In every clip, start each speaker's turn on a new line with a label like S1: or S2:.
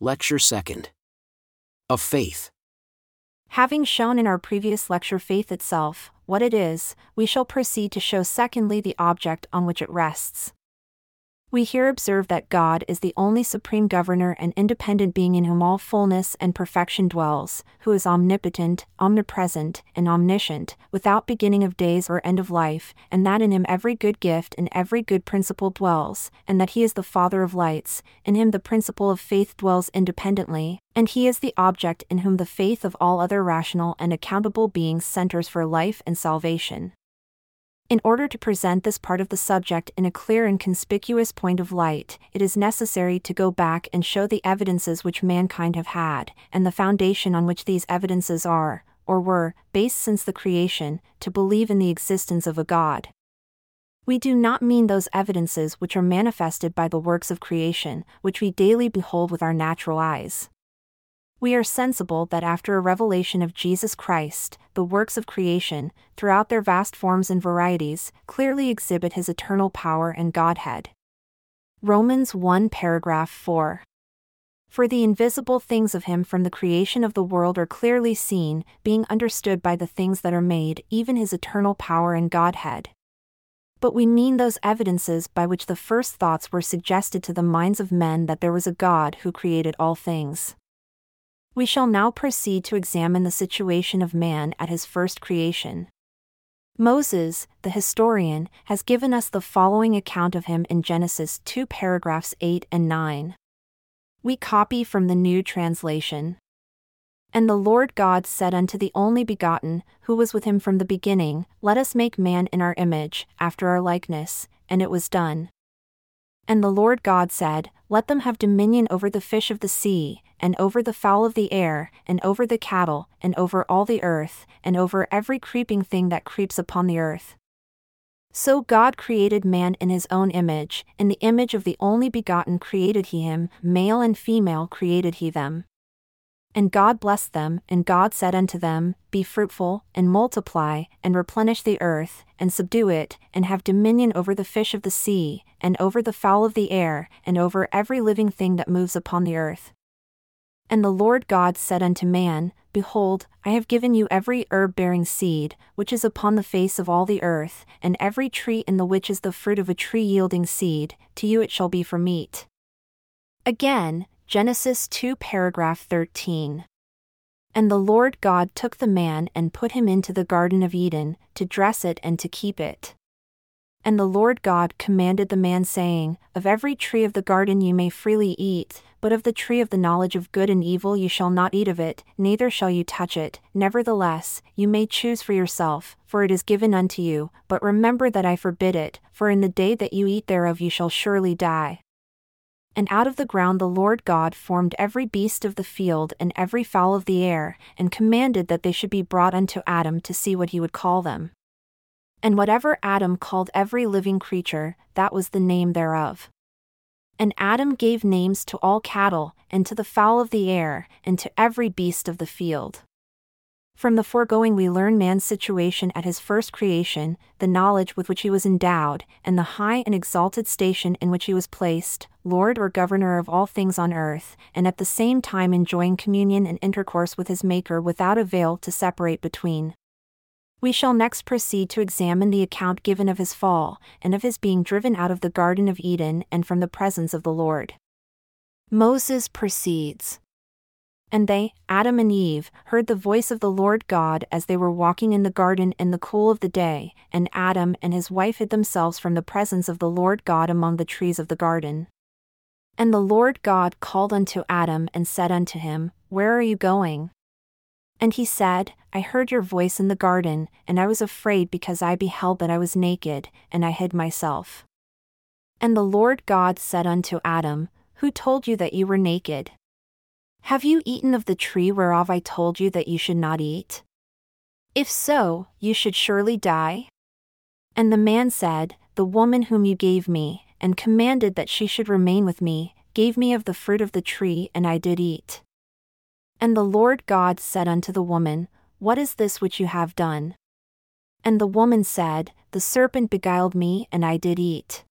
S1: Lecture 2nd. Of Faith.
S2: Having shown in our previous lecture faith itself, what it is, we shall proceed to show secondly the object on which it rests. We here observe that God is the only supreme governor and independent being in whom all fullness and perfection dwells, who is omnipotent, omnipresent, and omniscient, without beginning of days or end of life, and that in him every good gift and every good principle dwells, and that he is the Father of lights, in him the principle of faith dwells independently, and he is the object in whom the faith of all other rational and accountable beings centers for life and salvation. In order to present this part of the subject in a clear and conspicuous point of light, it is necessary to go back and show the evidences which mankind have had, and the foundation on which these evidences are, or were, based since the creation, to believe in the existence of a God. We do not mean those evidences which are manifested by the works of creation, which we daily behold with our natural eyes. We are sensible that after a revelation of Jesus Christ, the works of creation, throughout their vast forms and varieties, clearly exhibit his eternal power and Godhead. Romans 1 paragraph 4. For the invisible things of him from the creation of the world are clearly seen, being understood by the things that are made, even his eternal power and Godhead. But we mean those evidences by which the first thoughts were suggested to the minds of men that there was a God who created all things. We shall now proceed to examine the situation of man at his first creation. Moses, the historian, has given us the following account of him in Genesis 2 paragraphs 8 and 9. We copy from the New Translation. And the Lord God said unto the only begotten, who was with him from the beginning, Let us make man in our image, after our likeness, and it was done. And the Lord God said, Let them have dominion over the fish of the sea, and over the fowl of the air, and over the cattle, and over all the earth, and over every creeping thing that creeps upon the earth. So God created man in his own image, in the image of the only begotten created he him, male and female created he them. And God blessed them, and God said unto them, Be fruitful, and multiply, and replenish the earth, and subdue it, and have dominion over the fish of the sea, and over the fowl of the air, and over every living thing that moves upon the earth. And the Lord God said unto man, Behold, I have given you every herb bearing seed, which is upon the face of all the earth, and every tree in the which is the fruit of a tree yielding seed, to you it shall be for meat. Again, Genesis 2 paragraph 13. And the Lord God took the man and put him into the Garden of Eden, to dress it and to keep it. And the Lord God commanded the man, saying, Of every tree of the garden you may freely eat, but of the tree of the knowledge of good and evil you shall not eat of it, neither shall you touch it. Nevertheless, you may choose for yourself, for it is given unto you. But remember that I forbid it, for in the day that you eat thereof you shall surely die. And out of the ground the Lord God formed every beast of the field and every fowl of the air, and commanded that they should be brought unto Adam to see what he would call them. And whatever Adam called every living creature, that was the name thereof. And Adam gave names to all cattle, and to the fowl of the air, and to every beast of the field. From the foregoing, we learn man's situation at his first creation, the knowledge with which he was endowed, and the high and exalted station in which he was placed, Lord or governor of all things on earth, and at the same time enjoying communion and intercourse with his Maker without a veil to separate between. We shall next proceed to examine the account given of his fall, and of his being driven out of the Garden of Eden and from the presence of the Lord. Moses proceeds. And they, Adam and Eve, heard the voice of the Lord God as they were walking in the garden in the cool of the day, and Adam and his wife hid themselves from the presence of the Lord God among the trees of the garden. And the Lord God called unto Adam and said unto him, Where are you going? And he said, I heard your voice in the garden, and I was afraid because I beheld that I was naked, and I hid myself. And the Lord God said unto Adam, Who told you that you were naked? Have you eaten of the tree whereof I told you that you should not eat? If so, you should surely die. And the man said, The woman whom you gave me, and commanded that she should remain with me, gave me of the fruit of the tree, and I did eat. And the Lord God said unto the woman, What is this which you have done? And the woman said, The serpent beguiled me, and I did eat.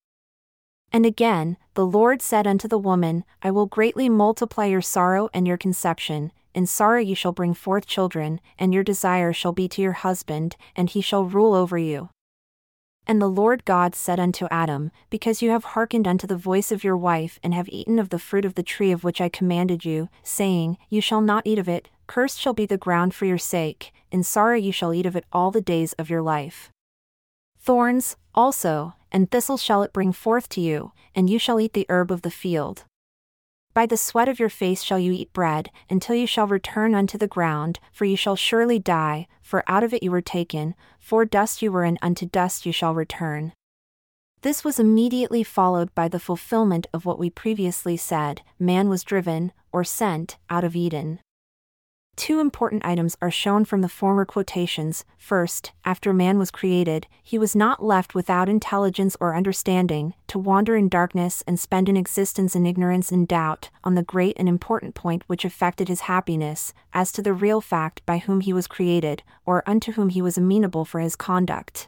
S2: And again, the Lord said unto the woman, I will greatly multiply your sorrow and your conception. In sorrow you shall bring forth children, and your desire shall be to your husband, and he shall rule over you. And the Lord God said unto Adam, Because you have hearkened unto the voice of your wife, and have eaten of the fruit of the tree of which I commanded you, saying, You shall not eat of it, cursed shall be the ground for your sake, in sorrow you shall eat of it all the days of your life. Thorns, also, and thistles shall it bring forth to you, and you shall eat the herb of the field. By the sweat of your face shall you eat bread, until you shall return unto the ground, for you shall surely die, for out of it you were taken, for dust you were, and unto dust you shall return. This was immediately followed by the fulfillment of what we previously said man was driven, or sent, out of Eden. Two important items are shown from the former quotations. First, after man was created, he was not left without intelligence or understanding, to wander in darkness and spend an existence in ignorance and doubt, on the great and important point which affected his happiness, as to the real fact by whom he was created, or unto whom he was amenable for his conduct.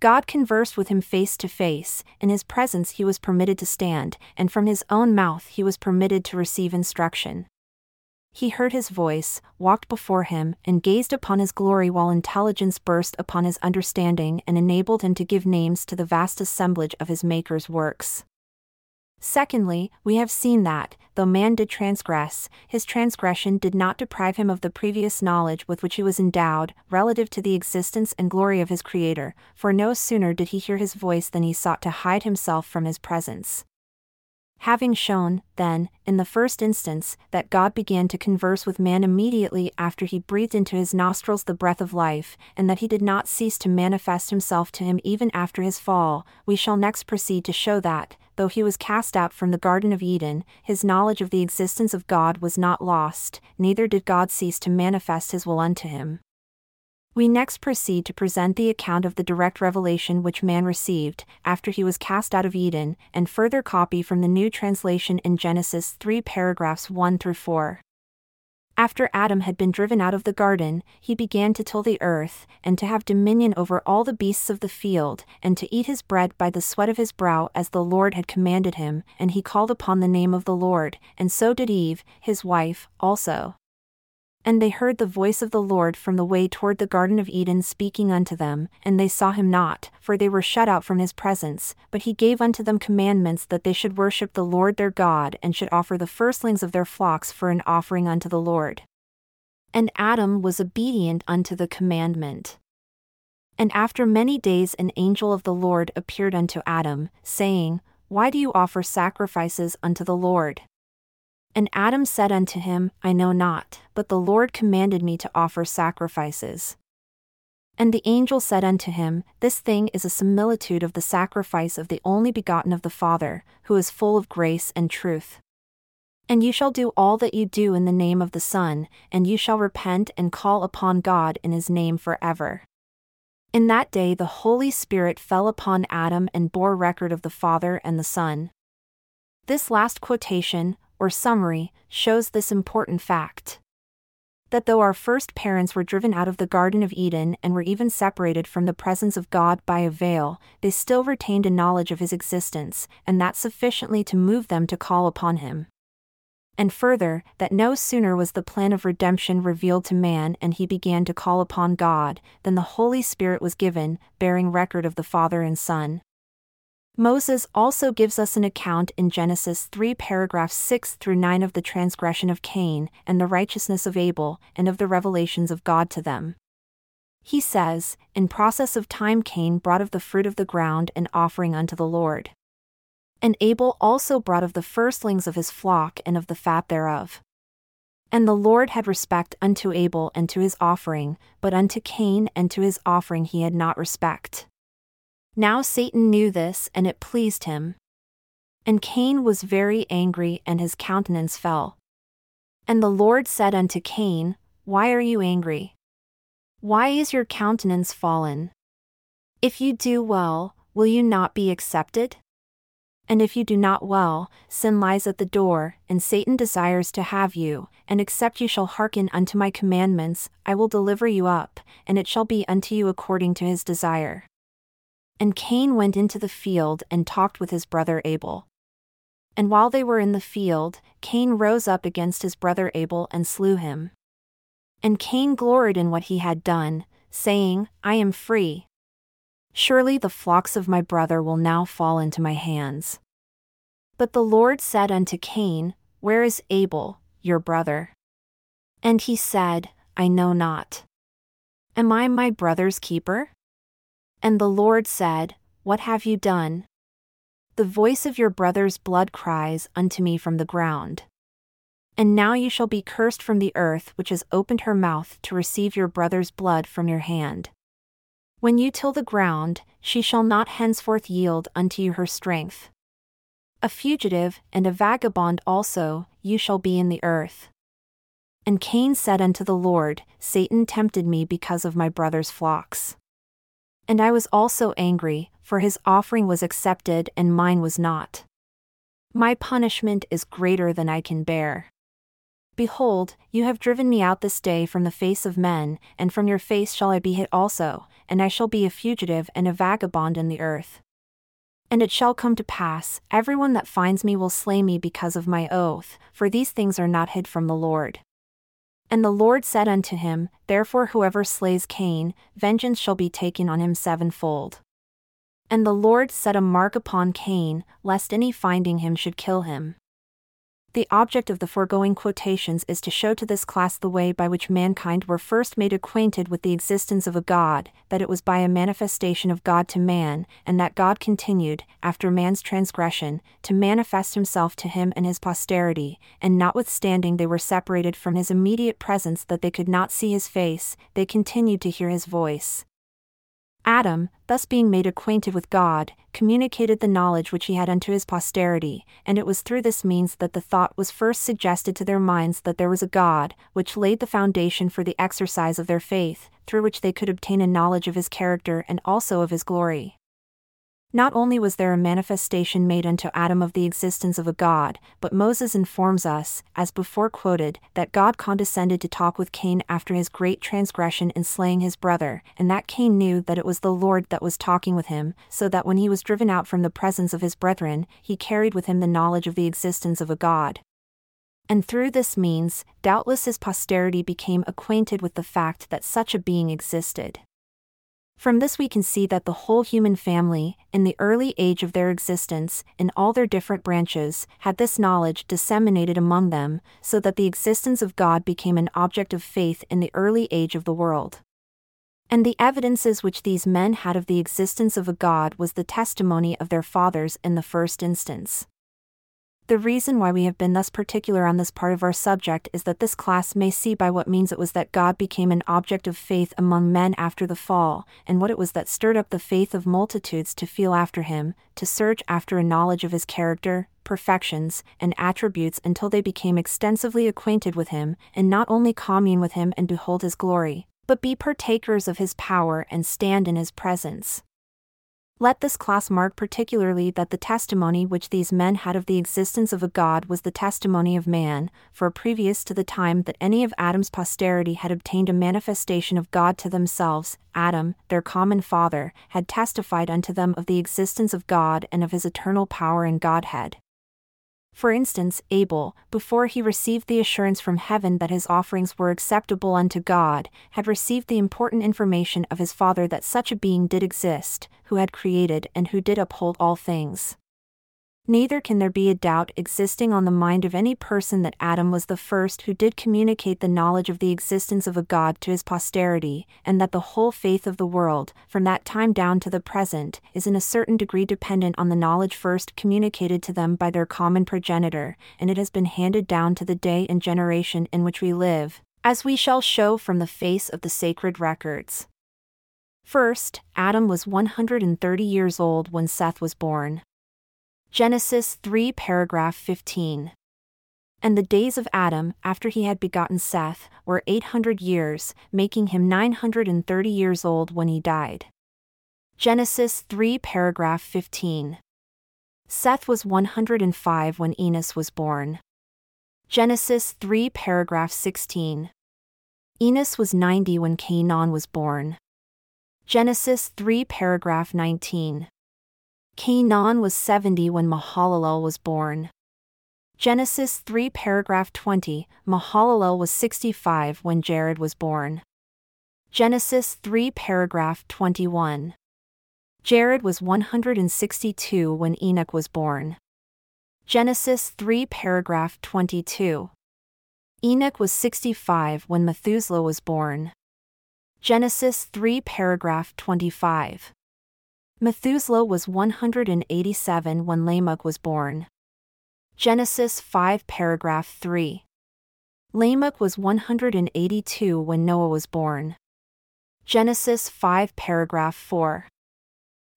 S2: God conversed with him face to face, in his presence he was permitted to stand, and from his own mouth he was permitted to receive instruction. He heard his voice, walked before him, and gazed upon his glory while intelligence burst upon his understanding and enabled him to give names to the vast assemblage of his Maker's works. Secondly, we have seen that, though man did transgress, his transgression did not deprive him of the previous knowledge with which he was endowed, relative to the existence and glory of his Creator, for no sooner did he hear his voice than he sought to hide himself from his presence. Having shown, then, in the first instance, that God began to converse with man immediately after he breathed into his nostrils the breath of life, and that he did not cease to manifest himself to him even after his fall, we shall next proceed to show that, though he was cast out from the Garden of Eden, his knowledge of the existence of God was not lost, neither did God cease to manifest his will unto him. We next proceed to present the account of the direct revelation which man received, after he was cast out of Eden, and further copy from the New Translation in Genesis 3 paragraphs 1 through 4. After Adam had been driven out of the garden, he began to till the earth, and to have dominion over all the beasts of the field, and to eat his bread by the sweat of his brow as the Lord had commanded him, and he called upon the name of the Lord, and so did Eve, his wife, also. And they heard the voice of the Lord from the way toward the Garden of Eden speaking unto them, and they saw him not, for they were shut out from his presence, but he gave unto them commandments that they should worship the Lord their God and should offer the firstlings of their flocks for an offering unto the Lord. And Adam was obedient unto the commandment. And after many days an angel of the Lord appeared unto Adam, saying, Why do you offer sacrifices unto the Lord? And Adam said unto him, I know not, but the Lord commanded me to offer sacrifices. And the angel said unto him, This thing is a similitude of the sacrifice of the only begotten of the Father, who is full of grace and truth. And you shall do all that you do in the name of the Son, and you shall repent and call upon God in his name forever. In that day the Holy Spirit fell upon Adam and bore record of the Father and the Son. This last quotation, or summary, shows this important fact. That though our first parents were driven out of the Garden of Eden and were even separated from the presence of God by a veil, they still retained a knowledge of His existence, and that sufficiently to move them to call upon Him. And further, that no sooner was the plan of redemption revealed to man and he began to call upon God, than the Holy Spirit was given, bearing record of the Father and Son. Moses also gives us an account in Genesis 3 paragraphs 6 through 9 of the transgression of Cain, and the righteousness of Abel, and of the revelations of God to them. He says, In process of time Cain brought of the fruit of the ground an offering unto the Lord. And Abel also brought of the firstlings of his flock and of the fat thereof. And the Lord had respect unto Abel and to his offering, but unto Cain and to his offering he had not respect. Now Satan knew this, and it pleased him. And Cain was very angry, and his countenance fell. And the Lord said unto Cain, Why are you angry? Why is your countenance fallen? If you do well, will you not be accepted? And if you do not well, sin lies at the door, and Satan desires to have you, and except you shall hearken unto my commandments, I will deliver you up, and it shall be unto you according to his desire. And Cain went into the field and talked with his brother Abel. And while they were in the field, Cain rose up against his brother Abel and slew him. And Cain gloried in what he had done, saying, I am free. Surely the flocks of my brother will now fall into my hands. But the Lord said unto Cain, Where is Abel, your brother? And he said, I know not. Am I my brother's keeper? And the Lord said, What have you done? The voice of your brother's blood cries unto me from the ground. And now you shall be cursed from the earth which has opened her mouth to receive your brother's blood from your hand. When you till the ground, she shall not henceforth yield unto you her strength. A fugitive and a vagabond also, you shall be in the earth. And Cain said unto the Lord, Satan tempted me because of my brother's flocks. And I was also angry, for his offering was accepted and mine was not. My punishment is greater than I can bear. Behold, you have driven me out this day from the face of men, and from your face shall I be hid also, and I shall be a fugitive and a vagabond in the earth. And it shall come to pass, every one that finds me will slay me because of my oath, for these things are not hid from the Lord. And the Lord said unto him, Therefore whoever slays Cain, vengeance shall be taken on him sevenfold. And the Lord set a mark upon Cain, lest any finding him should kill him. The object of the foregoing quotations is to show to this class the way by which mankind were first made acquainted with the existence of a God, that it was by a manifestation of God to man, and that God continued, after man's transgression, to manifest himself to him and his posterity, and notwithstanding they were separated from his immediate presence that they could not see his face, they continued to hear his voice. Adam, thus being made acquainted with God, communicated the knowledge which he had unto his posterity, and it was through this means that the thought was first suggested to their minds that there was a God, which laid the foundation for the exercise of their faith, through which they could obtain a knowledge of his character and also of his glory. Not only was there a manifestation made unto Adam of the existence of a God, but Moses informs us, as before quoted, that God condescended to talk with Cain after his great transgression in slaying his brother, and that Cain knew that it was the Lord that was talking with him, so that when he was driven out from the presence of his brethren, he carried with him the knowledge of the existence of a God. And through this means, doubtless his posterity became acquainted with the fact that such a being existed. From this, we can see that the whole human family, in the early age of their existence, in all their different branches, had this knowledge disseminated among them, so that the existence of God became an object of faith in the early age of the world. And the evidences which these men had of the existence of a God was the testimony of their fathers in the first instance. The reason why we have been thus particular on this part of our subject is that this class may see by what means it was that God became an object of faith among men after the fall, and what it was that stirred up the faith of multitudes to feel after him, to search after a knowledge of his character, perfections, and attributes until they became extensively acquainted with him, and not only commune with him and behold his glory, but be partakers of his power and stand in his presence. Let this class mark particularly that the testimony which these men had of the existence of a God was the testimony of man, for previous to the time that any of Adam's posterity had obtained a manifestation of God to themselves, Adam, their common father, had testified unto them of the existence of God and of his eternal power and Godhead. For instance, Abel, before he received the assurance from heaven that his offerings were acceptable unto God, had received the important information of his father that such a being did exist, who had created and who did uphold all things. Neither can there be a doubt existing on the mind of any person that Adam was the first who did communicate the knowledge of the existence of a God to his posterity, and that the whole faith of the world, from that time down to the present, is in a certain degree dependent on the knowledge first communicated to them by their common progenitor, and it has been handed down to the day and generation in which we live, as we shall show from the face of the sacred records. First, Adam was 130 years old when Seth was born. Genesis 3 paragraph 15. And the days of Adam, after he had begotten Seth, were 800 years, making him 930 years old when he died. Genesis 3 paragraph 15. Seth was 105 when Enos was born. Genesis 3 paragraph 16. Enos was 90 when Cainan was born. Genesis 3 paragraph 19. Cainan was 70 when Mahalalel was born. Genesis 3 paragraph 20, Mahalalel was 65 when Jared was born. Genesis 3 paragraph 21. Jared was 162 when Enoch was born. Genesis 3 paragraph 22. Enoch was 65 when Methuselah was born. Genesis 3 paragraph 25. Methuselah was 187 when Lamech was born. Genesis 5 paragraph 3. Lamech was 182 when Noah was born. Genesis 5 paragraph 4.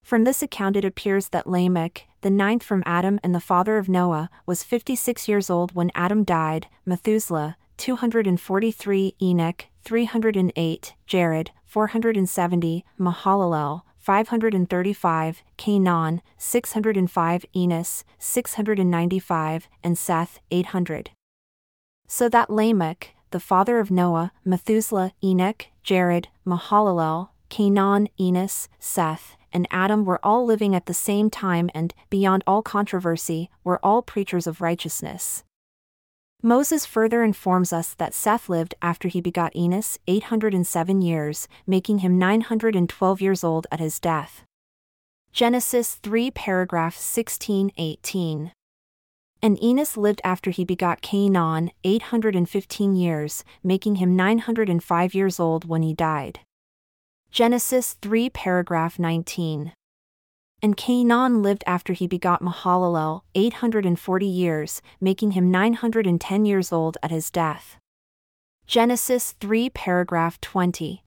S2: From this account it appears that Lamech, the ninth from Adam and the father of Noah, was 56 years old when Adam died, Methuselah, 243, Enoch, 308, Jared, 470, Mahalalel, 535, Cainan, 605, Enos, 695, and Seth, 800. So that Lamech, the father of Noah, Methuselah, Enoch, Jared, Mahalalel, Cainan, Enos, Seth, and Adam were all living at the same time and, beyond all controversy, were all preachers of righteousness. Moses further informs us that Seth lived after he begot Enos 807 years, making him 912 years old at his death. Genesis 3 paragraph 16 18. And Enos lived after he begot Cainan 815 years, making him 905 years old when he died. Genesis 3 paragraph 19. And Cainan lived after he begot Mahalalel 840 years, making him 910 years old at his death. Genesis 3 paragraph 20.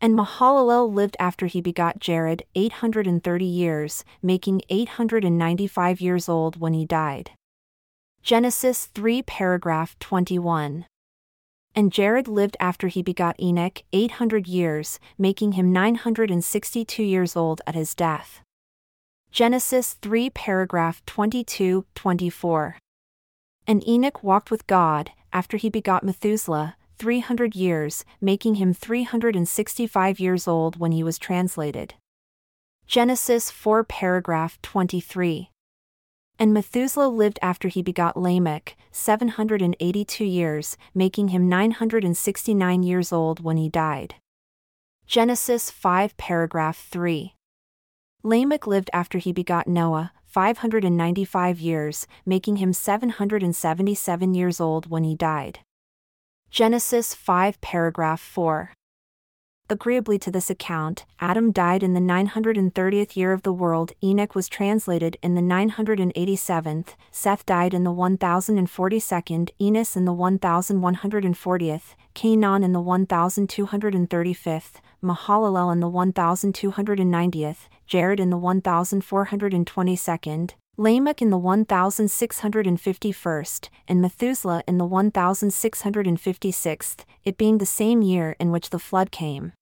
S2: And Mahalalel lived after he begot Jared 830 years, making 895 years old when he died. Genesis 3 paragraph 21. And Jared lived after he begot Enoch 800 years, making him 962 years old at his death. Genesis 3 paragraph 22 24. And Enoch walked with God, after he begot Methuselah, 300 years, making him 365 years old when he was translated. Genesis 4 paragraph 23. And Methuselah lived after he begot Lamech, 782 years, making him 969 years old when he died. Genesis 5 paragraph 3. Lamech lived after he begot Noah, 595 years, making him 777 years old when he died. Genesis 5 paragraph 4. Agreeably to this account, Adam died in the 930th year of the world, Enoch was translated in the 987th, Seth died in the 1042nd, Enos in the 1140th, Cainan in the 1235th, Mahalalel in the 1290th, Jared in the 1422nd, Lamech in the 1651st, and Methuselah in the 1656th, it being the same year in which the flood came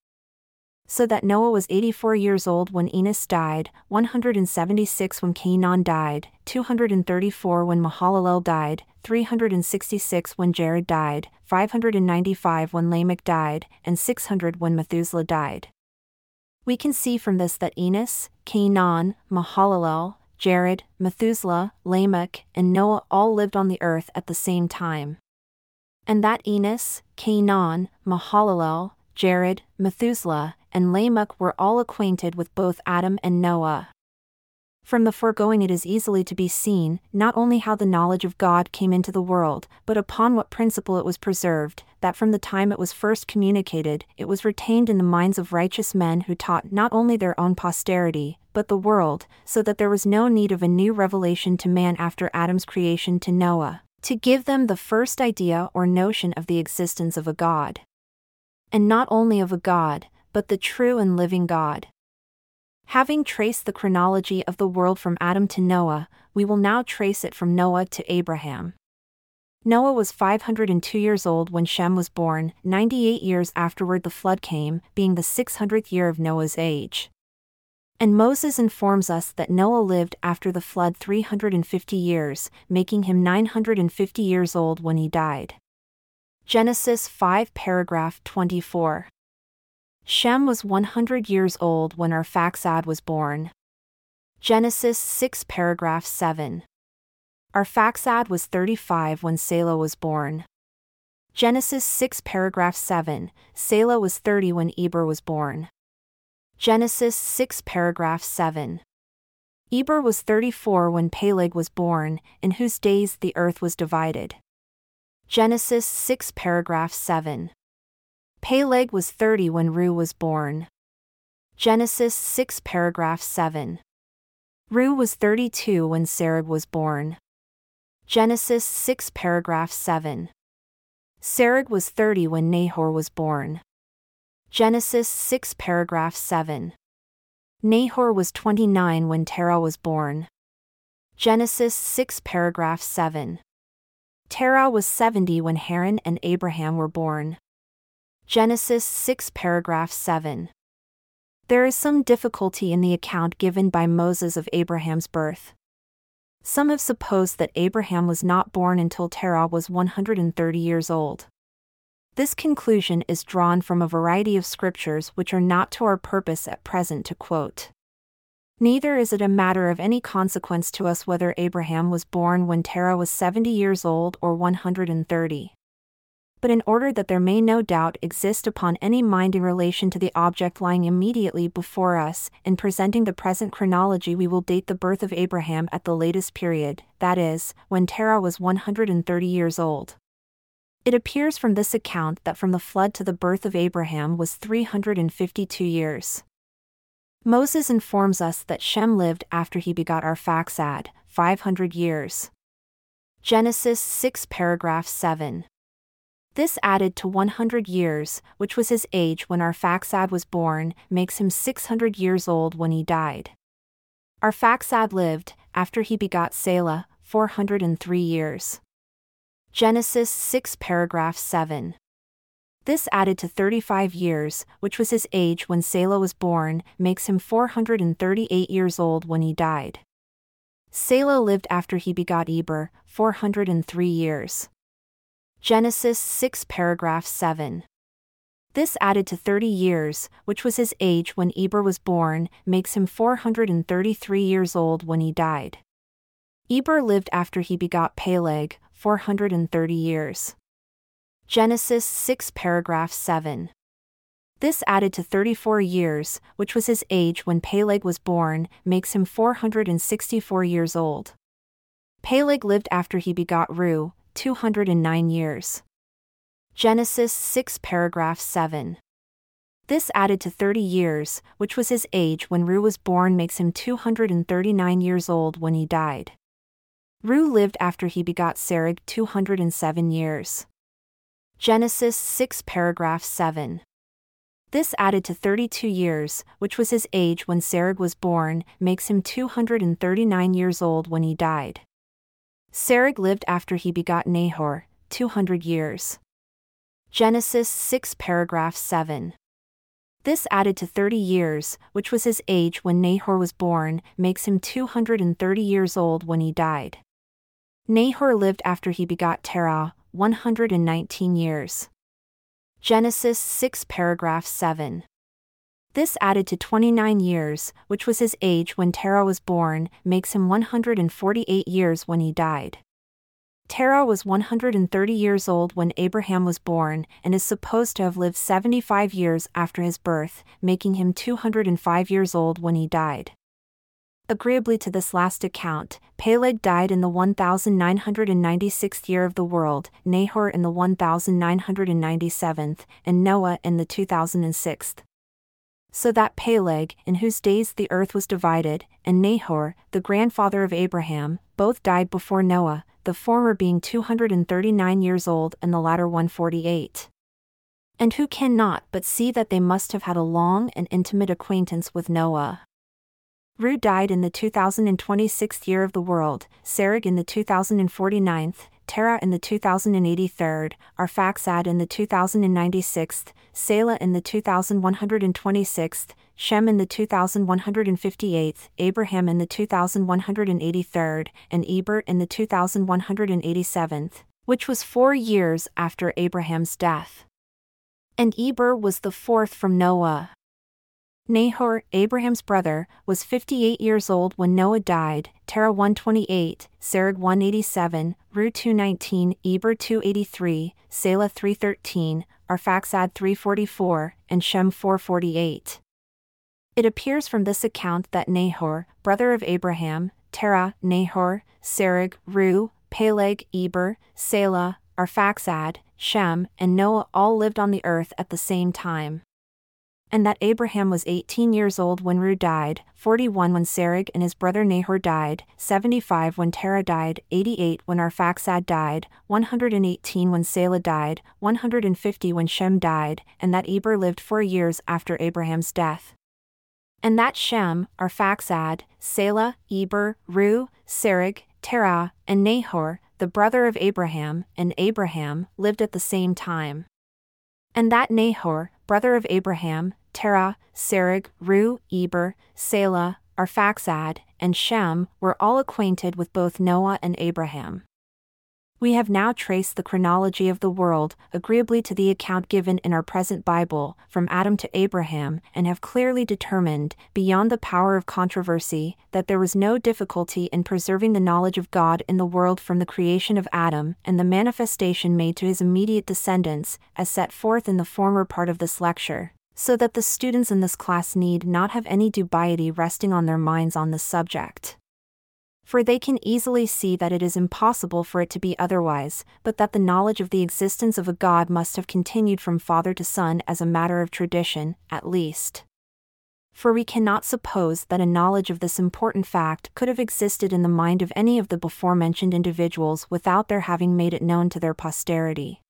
S2: so that Noah was 84 years old when Enos died, 176 when Cainan died, 234 when Mahalalel died, 366 when Jared died, 595 when Lamech died, and 600 when Methuselah died. We can see from this that Enos, Cainan, Mahalalel, Jared, Methuselah, Lamech, and Noah all lived on the earth at the same time. And that Enos, Cainan, Mahalalel, Jared, Methuselah, and Lamech were all acquainted with both Adam and Noah. From the foregoing, it is easily to be seen, not only how the knowledge of God came into the world, but upon what principle it was preserved, that from the time it was first communicated, it was retained in the minds of righteous men who taught not only their own posterity, but the world, so that there was no need of a new revelation to man after Adam's creation to Noah, to give them the first idea or notion of the existence of a God. And not only of a God, but the true and living God. Having traced the chronology of the world from Adam to Noah, we will now trace it from Noah to Abraham. Noah was 502 years old when Shem was born, 98 years afterward the flood came, being the 600th year of Noah's age. And Moses informs us that Noah lived after the flood 350 years, making him 950 years old when he died. Genesis 5 paragraph 24. Shem was 100 years old when Arphaxad was born. Genesis 6 paragraph 7. Arphaxad was 35 when Selah was born. Genesis 6 paragraph 7. Selah was 30 when Eber was born. Genesis 6 paragraph 7. Eber was 34 when Peleg was born, in whose days the earth was divided. Genesis 6 paragraph 7. Peleg was 30 when Reu was born. Genesis 6 paragraph 7. Reu was 32 when Serug was born. Genesis 6 paragraph 7. Serug was 30 when Nahor was born. Genesis 6 paragraph 7. Nahor was 29 when Terah was born. Genesis 6 paragraph 7. Terah was 70 when Haran and Abraham were born. Genesis 6 paragraph 7. There is some difficulty in the account given by Moses of Abraham's birth. Some have supposed that Abraham was not born until Terah was 130 years old. This conclusion is drawn from a variety of scriptures which are not to our purpose at present to quote. Neither is it a matter of any consequence to us whether Abraham was born when Terah was 70 years old or 130. But in order that there may no doubt exist upon any mind in relation to the object lying immediately before us, in presenting the present chronology, we will date the birth of Abraham at the latest period, that is, when Terah was 130 years old. It appears from this account that from the flood to the birth of Abraham was 352 years. Moses informs us that Shem lived after he begot Arphaxad, 500 years. Genesis 6 paragraph 7. This added to 100 years, which was his age when Arphaxad was born, makes him 600 years old when he died. Arphaxad lived, after he begot Selah, 403 years. Genesis 6 paragraph 7. This added to 35 years, which was his age when Selah was born, makes him 438 years old when he died. Selah lived after he begot Eber, 403 years. Genesis 6 paragraph 7. This added to 30 years, which was his age when Eber was born, makes him 433 years old when he died. Eber lived after he begot Peleg, 430 years. Genesis 6 paragraph 7. This added to 34 years, which was his age when Peleg was born, makes him 464 years old. Peleg lived after he begot Reu, 209 years. Genesis 6 paragraph 7. This added to 30 years, which was his age when Reu was born, makes him 239 years old when he died. Reu lived after he begot Serug 207 years. Genesis 6 paragraph 7. This added to 32 years, which was his age when Serug was born, makes him 239 years old when he died. Serug lived after he begot Nahor, 200 years. Genesis 6 paragraph 7. This added to 30 years, which was his age when Nahor was born, makes him 230 years old when he died. Nahor lived after he begot Terah, 119 years. Genesis 6 paragraph 7. This added to 29 years, which was his age when Terah was born, makes him 148 years when he died. Terah was 130 years old when Abraham was born and is supposed to have lived 75 years after his birth, making him 205 years old when he died. Agreeably to this last account, Peleg died in the 1996th year of the world, Nahor in the 1997th, and Noah in the 2006th. So that Peleg, in whose days the earth was divided, and Nahor, the grandfather of Abraham, both died before Noah, the former being 239 years old and the latter 148. And who cannot but see that they must have had a long and intimate acquaintance with Noah? Reu died in the 2026th year of the world, Serug in the 2049th, Terah in the 2083rd, Arphaxad in the 2096th, Selah in the 2126th, Shem in the 2158th, Abraham in the 2183rd, and Eber in the 2187th, which was four years after Abraham's death. And Eber was the fourth from Noah. Nahor, Abraham's brother, was 58 years old when Noah died, Terah 128, Serug 187, Ru 219, Eber 283, Salah 313, Arphaxad 344, and Shem 448. It appears from this account that Nahor, brother of Abraham, Terah, Nahor, Serug, Ru, Peleg, Eber, Salah, Arphaxad, Shem, and Noah all lived on the earth at the same time and that Abraham was 18 years old when Ru died, 41 when Serug and his brother Nahor died, 75 when Terah died, 88 when Arphaxad died, 118 when Salah died, 150 when Shem died, and that Eber lived four years after Abraham's death. And that Shem, Arphaxad, Salah, Eber, Ru, Serug, Terah, and Nahor, the brother of Abraham, and Abraham, lived at the same time. And that Nahor, brother of Abraham, Terah, Serug, Ru, Eber, Salah, Arphaxad, and Shem were all acquainted with both Noah and Abraham. We have now traced the chronology of the world, agreeably to the account given in our present Bible, from Adam to Abraham, and have clearly determined, beyond the power of controversy, that there was no difficulty in preserving the knowledge of God in the world from the creation of Adam and the manifestation made to his immediate descendants, as set forth in the former part of this lecture, so that the students in this class need not have any dubiety resting on their minds on this subject for they can easily see that it is impossible for it to be otherwise, but that the knowledge of the existence of a God must have continued from father to son as a matter of tradition, at least. For we cannot suppose that a knowledge of this important fact could have existed in the mind of any of the before mentioned individuals without their having made it known to their posterity.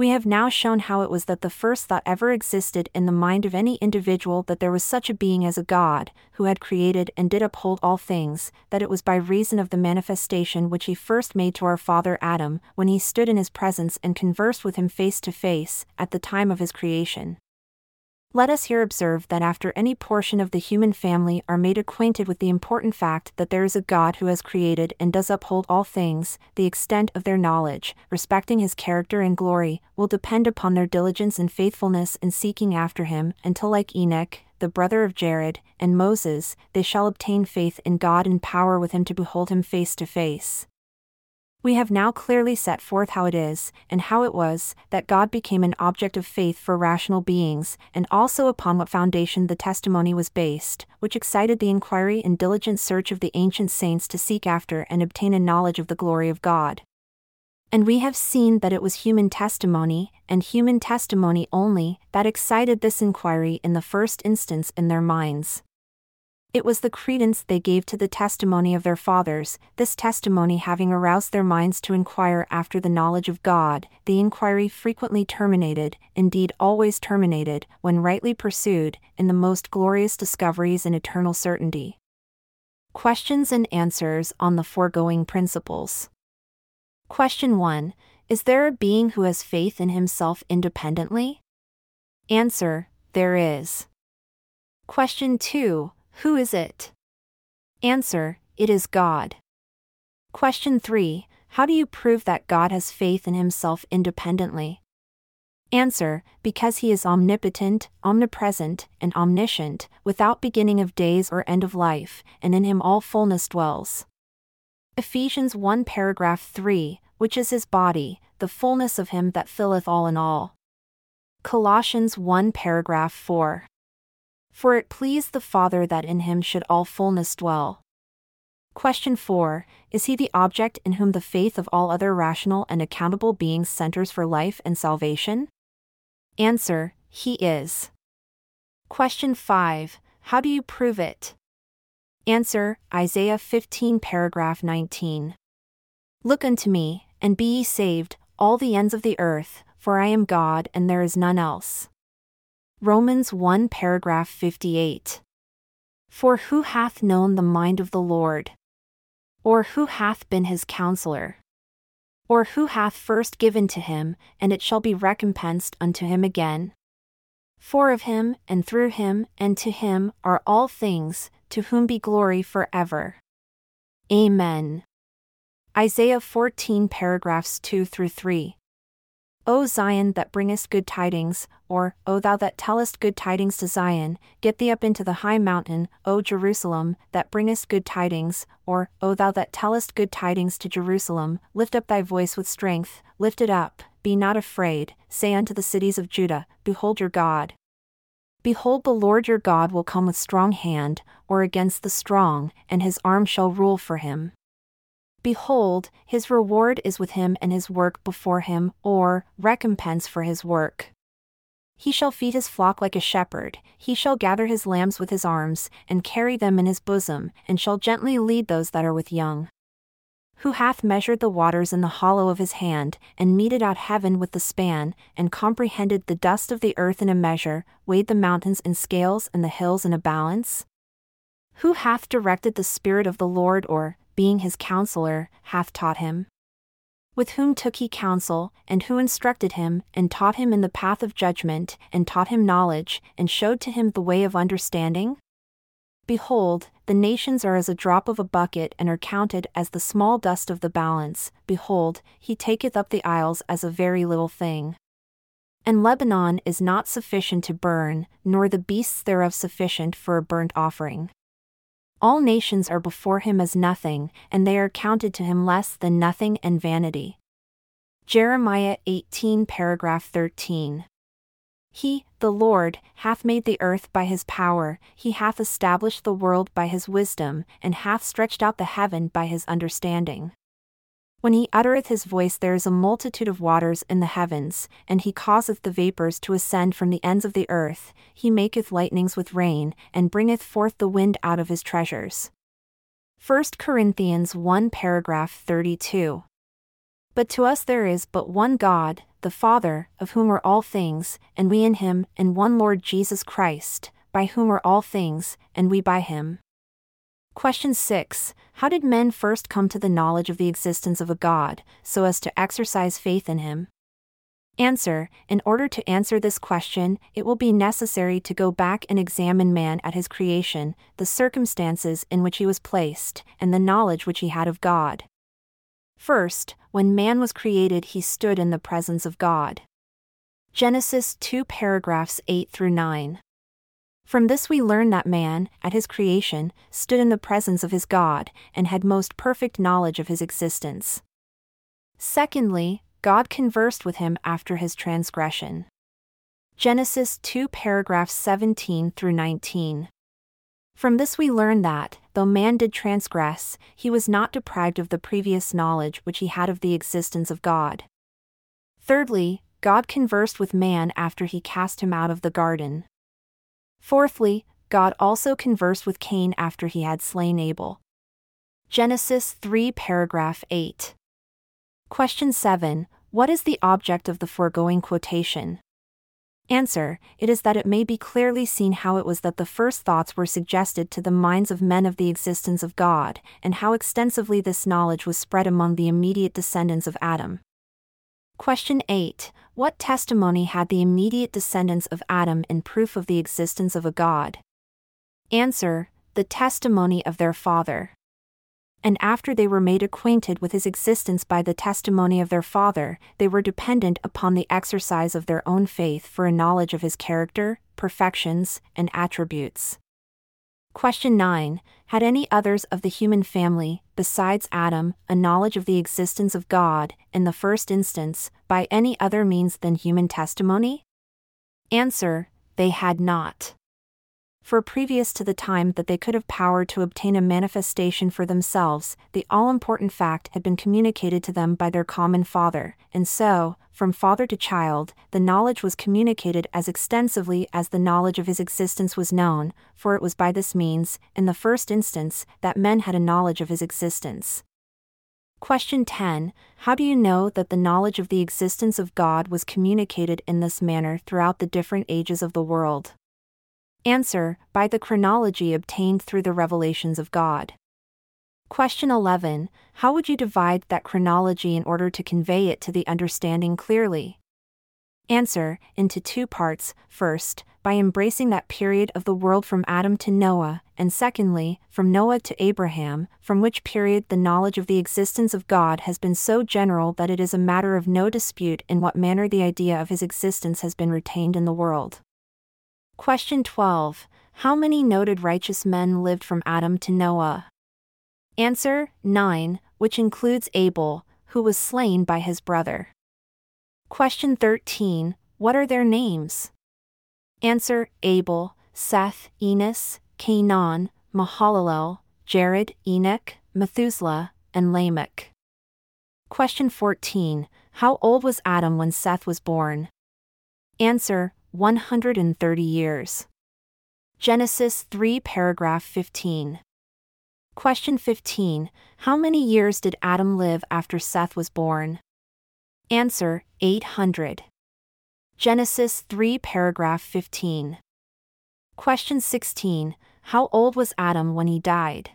S2: We have now shown how it was that the first thought ever existed in the mind of any individual that there was such a being as a God, who had created and did uphold all things, that it was by reason of the manifestation which he first made to our father Adam, when he stood in his presence and conversed with him face to face, at the time of his creation. Let us here observe that after any portion of the human family are made acquainted with the important fact that there is a God who has created and does uphold all things, the extent of their knowledge, respecting his character and glory, will depend upon their diligence and faithfulness in seeking after him, until, like Enoch, the brother of Jared, and Moses, they shall obtain faith in God and power with him to behold him face to face. We have now clearly set forth how it is, and how it was, that God became an object of faith for rational beings, and also upon what foundation the testimony was based, which excited the inquiry and diligent search of the ancient saints to seek after and obtain a knowledge of the glory of God. And we have seen that it was human testimony, and human testimony only, that excited this inquiry in the first instance in their minds. It was the credence they gave to the testimony of their fathers, this testimony having aroused their minds to inquire after the knowledge of God, the inquiry frequently terminated, indeed always terminated, when rightly pursued, in the most glorious discoveries and eternal certainty. Questions and answers on the foregoing principles. Question 1 Is there a being who has faith in himself independently? Answer There is. Question 2 who is it? Answer It is God. Question 3 How do you prove that God has faith in himself independently? Answer Because he is omnipotent, omnipresent, and omniscient, without beginning of days or end of life, and in him all fullness dwells. Ephesians 1 paragraph 3 Which is his body, the fullness of him that filleth all in all. Colossians 1 paragraph 4 for it pleased the Father that in him should all fullness dwell. Question 4 Is he the object in whom the faith of all other rational and accountable beings centers for life and salvation? Answer He is. Question 5 How do you prove it? Answer Isaiah 15, paragraph 19. Look unto me, and be ye saved, all the ends of the earth, for I am God and there is none else. Romans 1 paragraph 58. For who hath known the mind of the Lord? Or who hath been his counselor? Or who hath first given to him, and it shall be recompensed unto him again? For of him, and through him, and to him, are all things, to whom be glory for ever. Amen. Isaiah 14 paragraphs 2 through 3. O Zion that bringest good tidings, or, O thou that tellest good tidings to Zion, get thee up into the high mountain, O Jerusalem, that bringest good tidings, or, O thou that tellest good tidings to Jerusalem, lift up thy voice with strength, lift it up, be not afraid, say unto the cities of Judah, Behold your God. Behold, the Lord your God will come with strong hand, or against the strong, and his arm shall rule for him. Behold, his reward is with him and his work before him, or, recompense for his work. He shall feed his flock like a shepherd, he shall gather his lambs with his arms, and carry them in his bosom, and shall gently lead those that are with young. Who hath measured the waters in the hollow of his hand, and meted out heaven with the span, and comprehended the dust of the earth in a measure, weighed the mountains in scales and the hills in a balance? Who hath directed the Spirit of the Lord, or, being his counselor, hath taught him? With whom took he counsel, and who instructed him, and taught him in the path of judgment, and taught him knowledge, and showed to him the way of understanding? Behold, the nations are as a drop of a bucket and are counted as the small dust of the balance. Behold, he taketh up the isles as a very little thing. And Lebanon is not sufficient to burn, nor the beasts thereof sufficient for a burnt offering. All nations are before him as nothing, and they are counted to him less than nothing and vanity. Jeremiah 18, paragraph 13. He, the Lord, hath made the earth by his power, he hath established the world by his wisdom, and hath stretched out the heaven by his understanding. When he uttereth his voice, there is a multitude of waters in the heavens, and he causeth the vapors to ascend from the ends of the earth, he maketh lightnings with rain, and bringeth forth the wind out of his treasures. 1 Corinthians 1 paragraph 32. But to us there is but one God, the Father, of whom are all things, and we in him, and one Lord Jesus Christ, by whom are all things, and we by him. Question 6 How did men first come to the knowledge of the existence of a God, so as to exercise faith in him? Answer In order to answer this question, it will be necessary to go back and examine man at his creation, the circumstances in which he was placed, and the knowledge which he had of God. First, when man was created, he stood in the presence of God. Genesis 2 paragraphs 8 through 9. From this we learn that man, at his creation, stood in the presence of his God, and had most perfect knowledge of his existence. Secondly, God conversed with him after his transgression. Genesis 2 paragraphs 17 through 19. From this we learn that, though man did transgress, he was not deprived of the previous knowledge which he had of the existence of God. Thirdly, God conversed with man after he cast him out of the garden. Fourthly, God also conversed with Cain after he had slain Abel. Genesis 3 paragraph 8. Question 7 What is the object of the foregoing quotation? Answer It is that it may be clearly seen how it was that the first thoughts were suggested to the minds of men of the existence of God, and how extensively this knowledge was spread among the immediate descendants of Adam. Question 8 What testimony had the immediate descendants of Adam in proof of the existence of a God? Answer The testimony of their father. And after they were made acquainted with his existence by the testimony of their father, they were dependent upon the exercise of their own faith for a knowledge of his character, perfections, and attributes. Question 9 Had any others of the human family, besides Adam, a knowledge of the existence of God, in the first instance, by any other means than human testimony? Answer They had not. For previous to the time that they could have power to obtain a manifestation for themselves, the all important fact had been communicated to them by their common Father, and so, from father to child, the knowledge was communicated as extensively as the knowledge of his existence was known, for it was by this means, in the first instance, that men had a knowledge of his existence. Question 10 How do you know that the knowledge of the existence of God was communicated in this manner throughout the different ages of the world? Answer By the chronology obtained through the revelations of God. Question 11 How would you divide that chronology in order to convey it to the understanding clearly? Answer into two parts. First, by embracing that period of the world from Adam to Noah, and secondly, from Noah to Abraham, from which period the knowledge of the existence of God has been so general that it is a matter of no dispute in what manner the idea of his existence has been retained in the world. Question 12 How many noted righteous men lived from Adam to Noah? Answer 9, which includes Abel, who was slain by his brother. Question 13 What are their names? Answer Abel, Seth, Enos, Cainan, Mahalalel, Jared, Enoch, Methuselah, and Lamech. Question 14 How old was Adam when Seth was born? Answer 130 years. Genesis 3 paragraph 15. Question 15 How many years did Adam live after Seth was born? Answer 800. Genesis 3 paragraph 15. Question 16 How old was Adam when he died?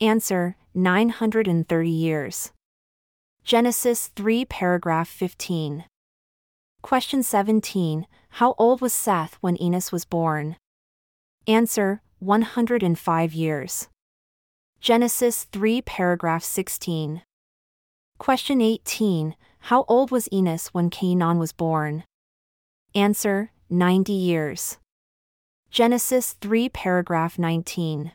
S2: Answer 930 years. Genesis 3 paragraph 15. Question 17 How old was Seth when Enos was born? Answer 105 years. Genesis 3 paragraph 16. Question 18 How old was Enos when Cainan was born? Answer 90 years. Genesis 3 paragraph 19.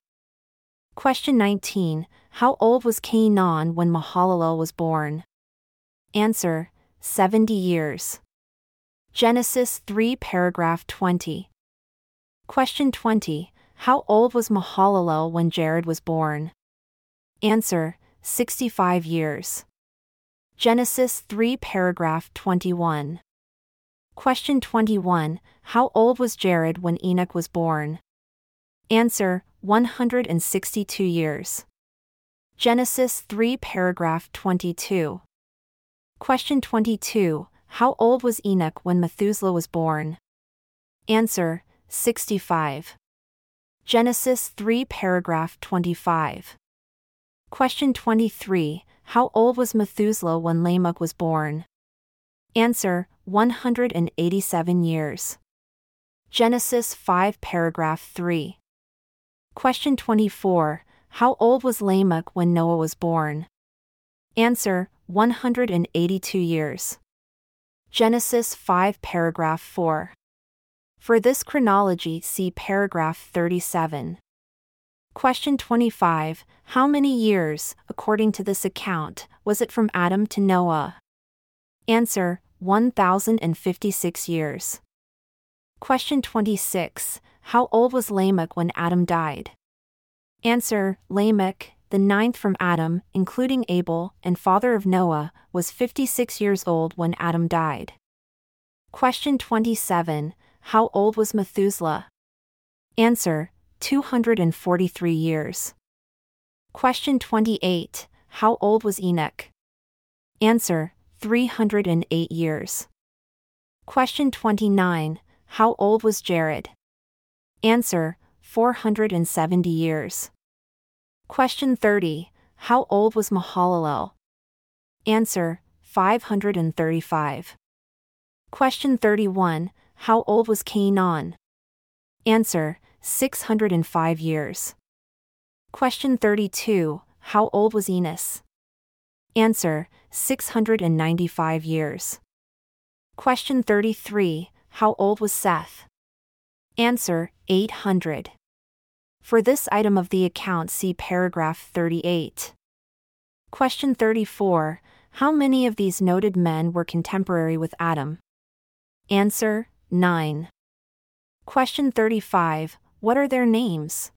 S2: Question 19 How old was Cainan when Mahalalel was born? Answer 70 years. Genesis 3 paragraph 20. Question 20 How old was Mahalalel when Jared was born? Answer 65 years. Genesis 3 paragraph 21. Question 21 How old was Jared when Enoch was born? Answer 162 years. Genesis 3 paragraph 22. Question 22 How old was Enoch when Methuselah was born? Answer 65. Genesis 3 paragraph 25. Question 23 How old was Methuselah when Lamech was born? Answer 187 years. Genesis 5 paragraph 3. Question 24 How old was Lamech when Noah was born? Answer 182 years. Genesis 5 paragraph 4. For this chronology, see paragraph 37. Question 25 How many years, according to this account, was it from Adam to Noah? Answer 1056 years. Question 26 How old was Lamech when Adam died? Answer Lamech, the ninth from Adam, including Abel, and father of Noah, was 56 years old when Adam died. Question 27 How old was Methuselah? Answer 243 years. Question 28 How old was Enoch? Answer 308 years. Question 29 How old was Jared? Answer 470 years. Question 30 How old was Mahalalel? Answer 535. Question 31 How old was Cainan? Answer 605 years. Question 32 How old was Enos? Answer 695 years. Question 33 How old was Seth? Answer 800. For this item of the account, see paragraph 38. Question 34 How many of these noted men were contemporary with Adam? Answer 9. Question 35 What are their names?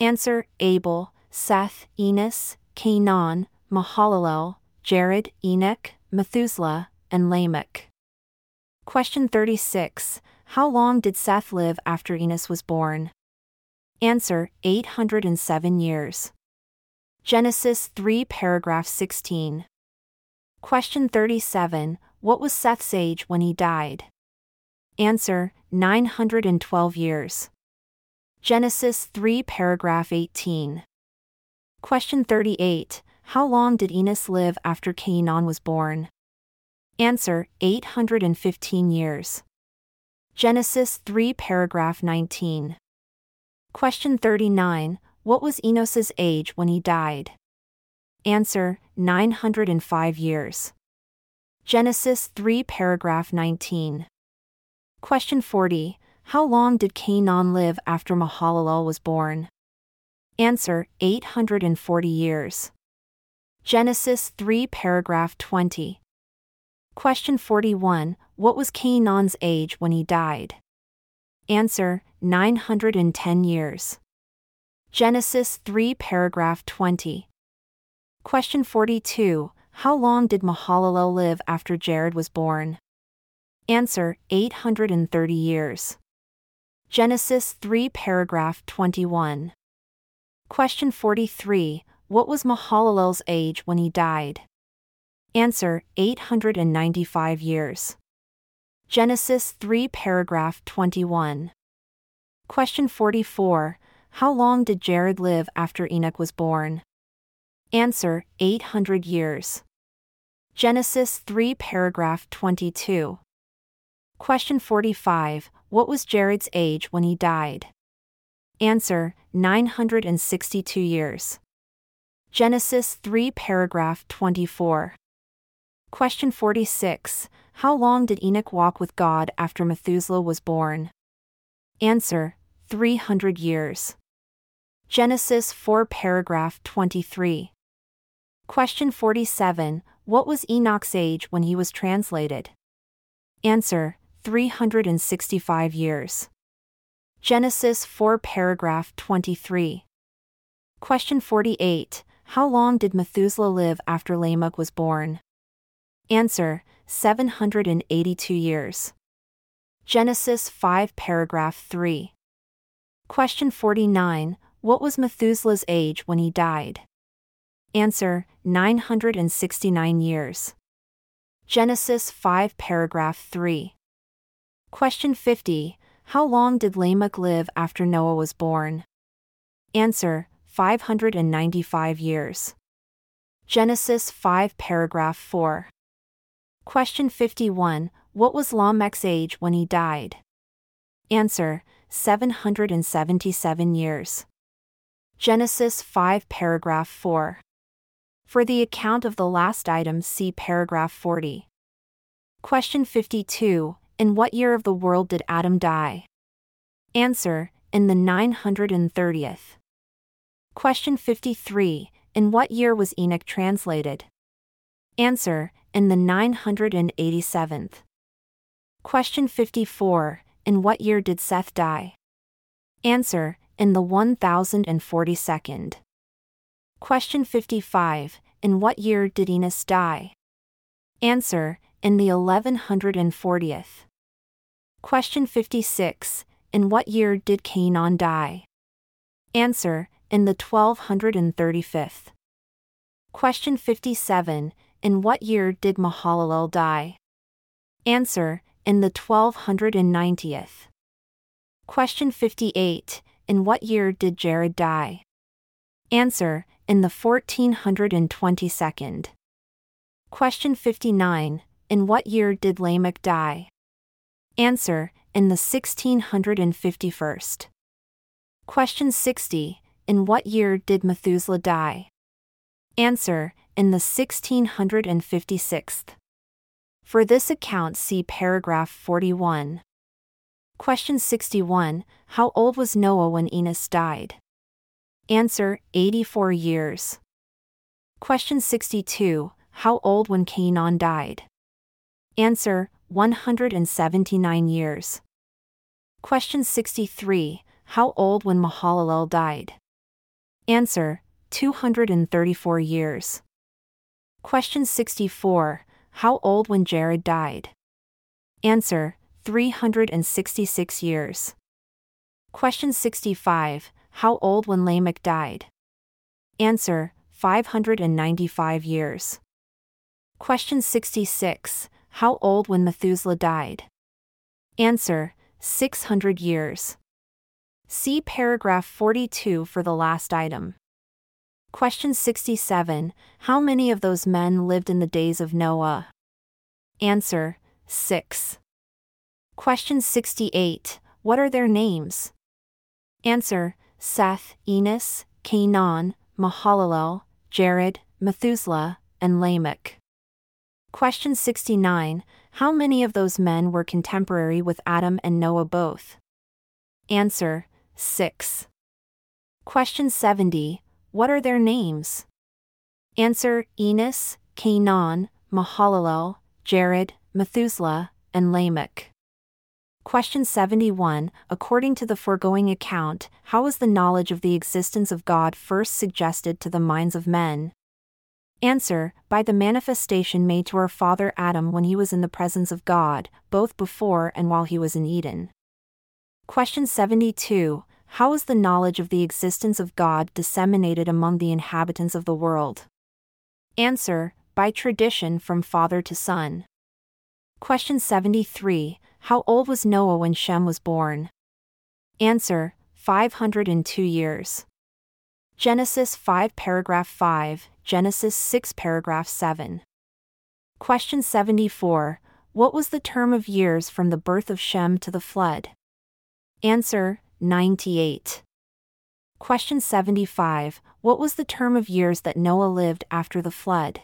S2: Answer Abel, Seth, Enos, Cainan, Mahalalel, Jared, Enoch, Methuselah, and Lamech. Question 36 How long did Seth live after Enos was born? Answer 807 years. Genesis 3 paragraph 16. Question 37 What was Seth's age when he died? Answer 912 years. Genesis 3 paragraph 18. Question 38 How long did Enos live after Cainan was born? Answer 815 years. Genesis 3 paragraph 19. Question 39 What was Enos's age when he died? Answer 905 years. Genesis 3 paragraph 19. Question 40 How long did Cainan live after Mahalalel was born? Answer 840 years. Genesis 3 paragraph 20. Question 41 What was Cainan's age when he died? Answer 910 years. Genesis 3 paragraph 20. Question 42 How long did Mahalalel live after Jared was born? Answer 830 years. Genesis 3 paragraph 21. Question 43 What was Mahalalel's age when he died? Answer 895 years. Genesis 3 paragraph 21. Question 44 How long did Jared live after Enoch was born? Answer 800 years. Genesis 3 paragraph 22. Question 45 What was Jared's age when he died? Answer 962 years. Genesis 3 paragraph 24. Question 46 How long did Enoch walk with God after Methuselah was born? Answer 300 years. Genesis 4 paragraph 23. Question 47 What was Enoch's age when he was translated? Answer 365 years. Genesis 4 paragraph 23. Question 48 How long did Methuselah live after Lamech was born? Answer 782 years. Genesis 5 paragraph 3. Question 49 What was Methuselah's age when he died? Answer 969 years. Genesis 5 paragraph 3. Question 50 How long did Lamech live after Noah was born? Answer 595 years. Genesis 5 paragraph 4. Question 51 What was Lamech's age when he died? Answer 777 years. Genesis 5 paragraph 4. For the account of the last item, see paragraph 40. Question 52 In what year of the world did Adam die? Answer In the 930th. Question 53 In what year was Enoch translated? Answer In the 987th. Question 54 In what year did Seth die? Answer In the 1042nd. Question 55 In what year did Enos die? Answer In the 1140th. Question 56 In what year did Cainan die? Answer In the 1235th. Question 57 In what year did Mahalalel die? Answer In the 1290th. Question 58 In what year did Jared die? Answer in the 1422nd. Question 59 In what year did Lamech die? Answer In the 1651st. Question 60 In what year did Methuselah die? Answer In the 1656th. For this account, see paragraph 41. Question 61 How old was Noah when Enos died? Answer 84 years. Question 62 How old when Cainan died? Answer 179 years. Question 63 How old when Mahalalel died? Answer 234 years. Question 64 How old when Jared died? Answer 366 years. Question 65 how old when Lamech died? Answer 595 years. Question 66 How old when Methuselah died? Answer 600 years. See paragraph 42 for the last item. Question 67 How many of those men lived in the days of Noah? Answer 6. Question 68 What are their names? Answer Seth, Enos, Cainan, Mahalalel, Jared, Methuselah, and Lamech. Question 69 How many of those men were contemporary with Adam and Noah both? Answer 6. Question 70 What are their names? Answer Enos, Cainan, Mahalalel, Jared, Methuselah, and Lamech. Question 71 According to the foregoing account, how was the knowledge of the existence of God first suggested to the minds of men? Answer By the manifestation made to our father Adam when he was in the presence of God, both before and while he was in Eden. Question 72 How was the knowledge of the existence of God disseminated among the inhabitants of the world? Answer By tradition from father to son. Question 73 How old was Noah when Shem was born? Answer 502 years. Genesis 5 paragraph 5, Genesis 6 paragraph 7. Question 74 What was the term of years from the birth of Shem to the flood? Answer 98. Question 75 What was the term of years that Noah lived after the flood?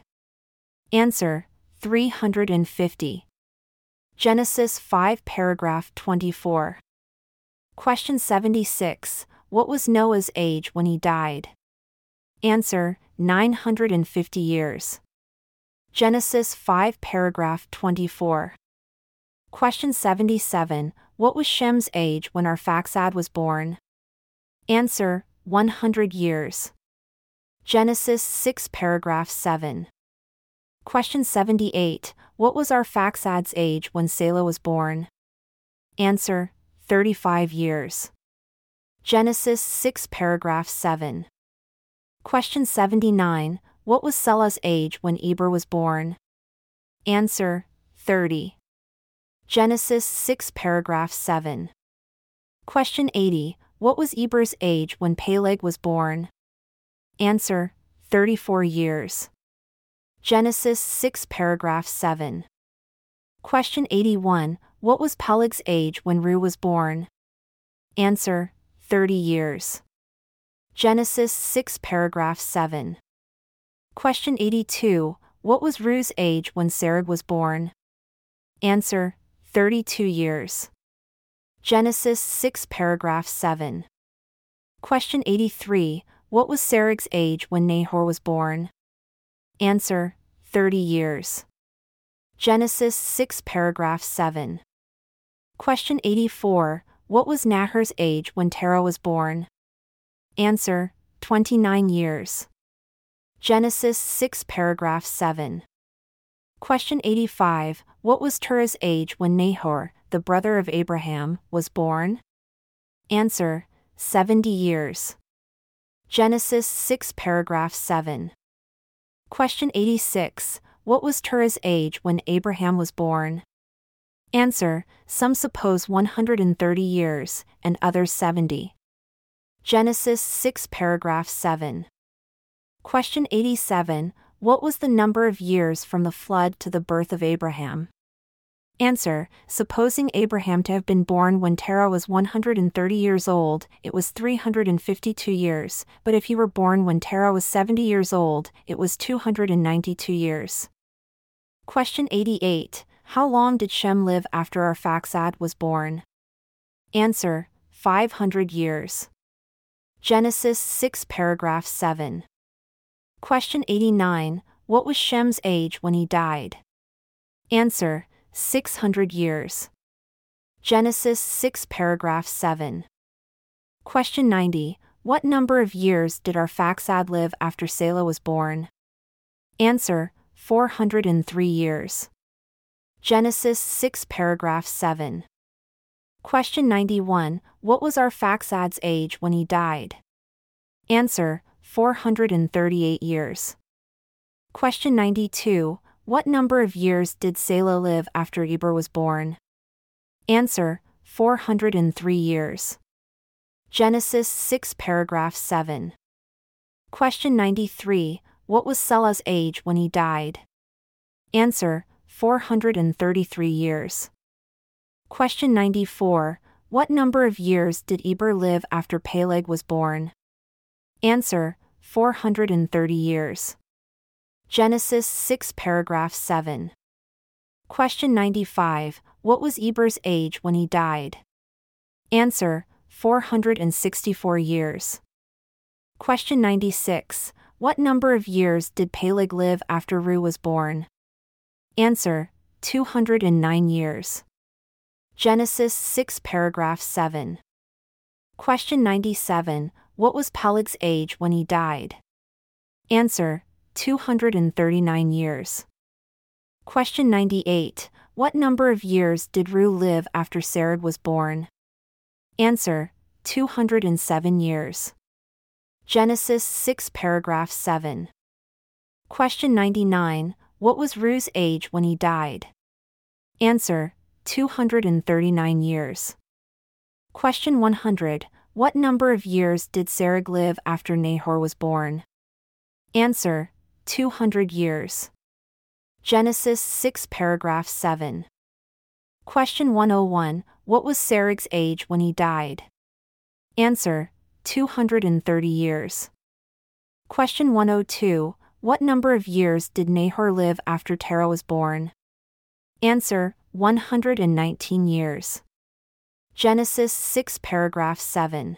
S2: Answer 350. Genesis 5 paragraph 24. Question 76 What was Noah's age when he died? Answer 950 years. Genesis 5 paragraph 24. Question 77 What was Shem's age when Arphaxad was born? Answer 100 years. Genesis 6 paragraph 7. Question 78 What was Arphaxad's age when Salah was born? Answer 35 years. Genesis 6 paragraph 7. Question 79 What was Selah's age when Eber was born? Answer 30. Genesis 6 paragraph 7. Question 80 What was Eber's age when Peleg was born? Answer 34 years. Genesis 6 paragraph 7. Question 81 What was Peleg's age when Reu was born? Answer 30 years. Genesis 6 paragraph 7. Question 82 What was Reu's age when Serug was born? Answer 32 years. Genesis 6 paragraph 7. Question 83 What was Serug's age when Nahor was born? Answer 30 years. Genesis 6 paragraph 7. Question 84 What was Nahor's age when Terah was born? Answer 29 years. Genesis 6 paragraph 7. Question 85 What was Terah's age when Nahor, the brother of Abraham, was born? Answer 70 years. Genesis 6 paragraph 7. Question 86 What was Terah's age when Abraham was born? Answer Some suppose 130 years, and others 70. Genesis 6 paragraph 7. Question 87 What was the number of years from the flood to the birth of Abraham? Answer Supposing Abraham to have been born when Terah was 130 years old, it was 352 years, but if he were born when Terah was 70 years old, it was 292 years. Question 88 How long did Shem live after Arphaxad was born? Answer 500 years. Genesis 6 paragraph 7. Question 89 What was Shem's age when he died? Answer 600 years. Genesis 6 paragraph 7. Question 90 What number of years did Arphaxad live after Salah was born? Answer 403 years. Genesis 6 paragraph 7. Question 91 What was Arphaxad's age when he died? Answer 438 years. Question 92 What number of years did Salah live after Eber was born? Answer 403 years. Genesis 6 paragraph 7. Question 93 What was Selah's age when he died? Answer 433 years. Question 94 What number of years did Eber live after Peleg was born? Answer 430 years. Genesis 6 paragraph 7. Question 95 What was Eber's age when he died? Answer 464 years. Question 96 What number of years did Peleg live after Reu was born? Answer 209 years. Genesis 6 paragraph 7. Question 97 What was Peleg's age when he died? Answer 239 years. Question 98 What number of years did Reu live after Serug was born? Answer 207 years. Genesis 6 paragraph 7. Question 99 what was Reu's age when he died? Answer 239 years. Question 100 What number of years did Serug live after Nahor was born? Answer 200 years. Genesis 6 paragraph 7. Question 101 What was Serug's age when he died? Answer 230 years. Question 102 what number of years did Nahor live after Terah was born? Answer 119 years. Genesis 6 paragraph 7.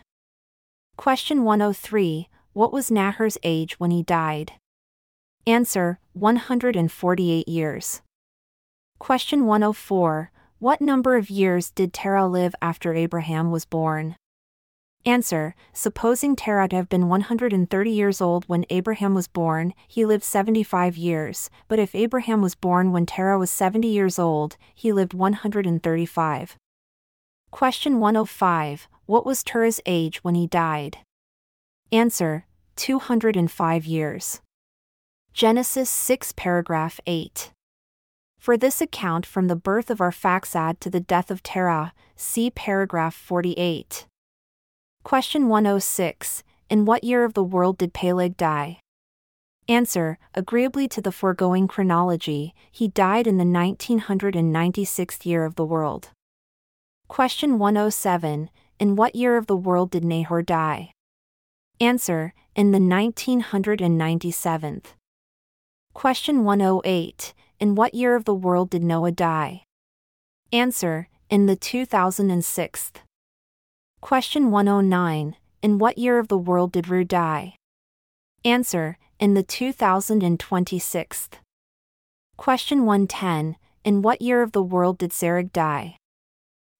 S2: Question 103 What was Nahor's age when he died? Answer 148 years. Question 104 What number of years did Terah live after Abraham was born? Answer Supposing Terah to have been 130 years old when Abraham was born, he lived 75 years, but if Abraham was born when Terah was 70 years old, he lived 135. Question 105 What was Terah's age when he died? Answer 205 years. Genesis 6 paragraph 8. For this account from the birth of Arphaxad to the death of Terah, see paragraph 48. Question 106 In what year of the world did Peleg die? Answer Agreeably to the foregoing chronology, he died in the 1996th year of the world. Question 107 In what year of the world did Nahor die? Answer In the 1997th. Question 108 In what year of the world did Noah die? Answer In the 2006th. Question 109 In what year of the world did Reu die? Answer In the 2026th. Question 110 In what year of the world did Serug die?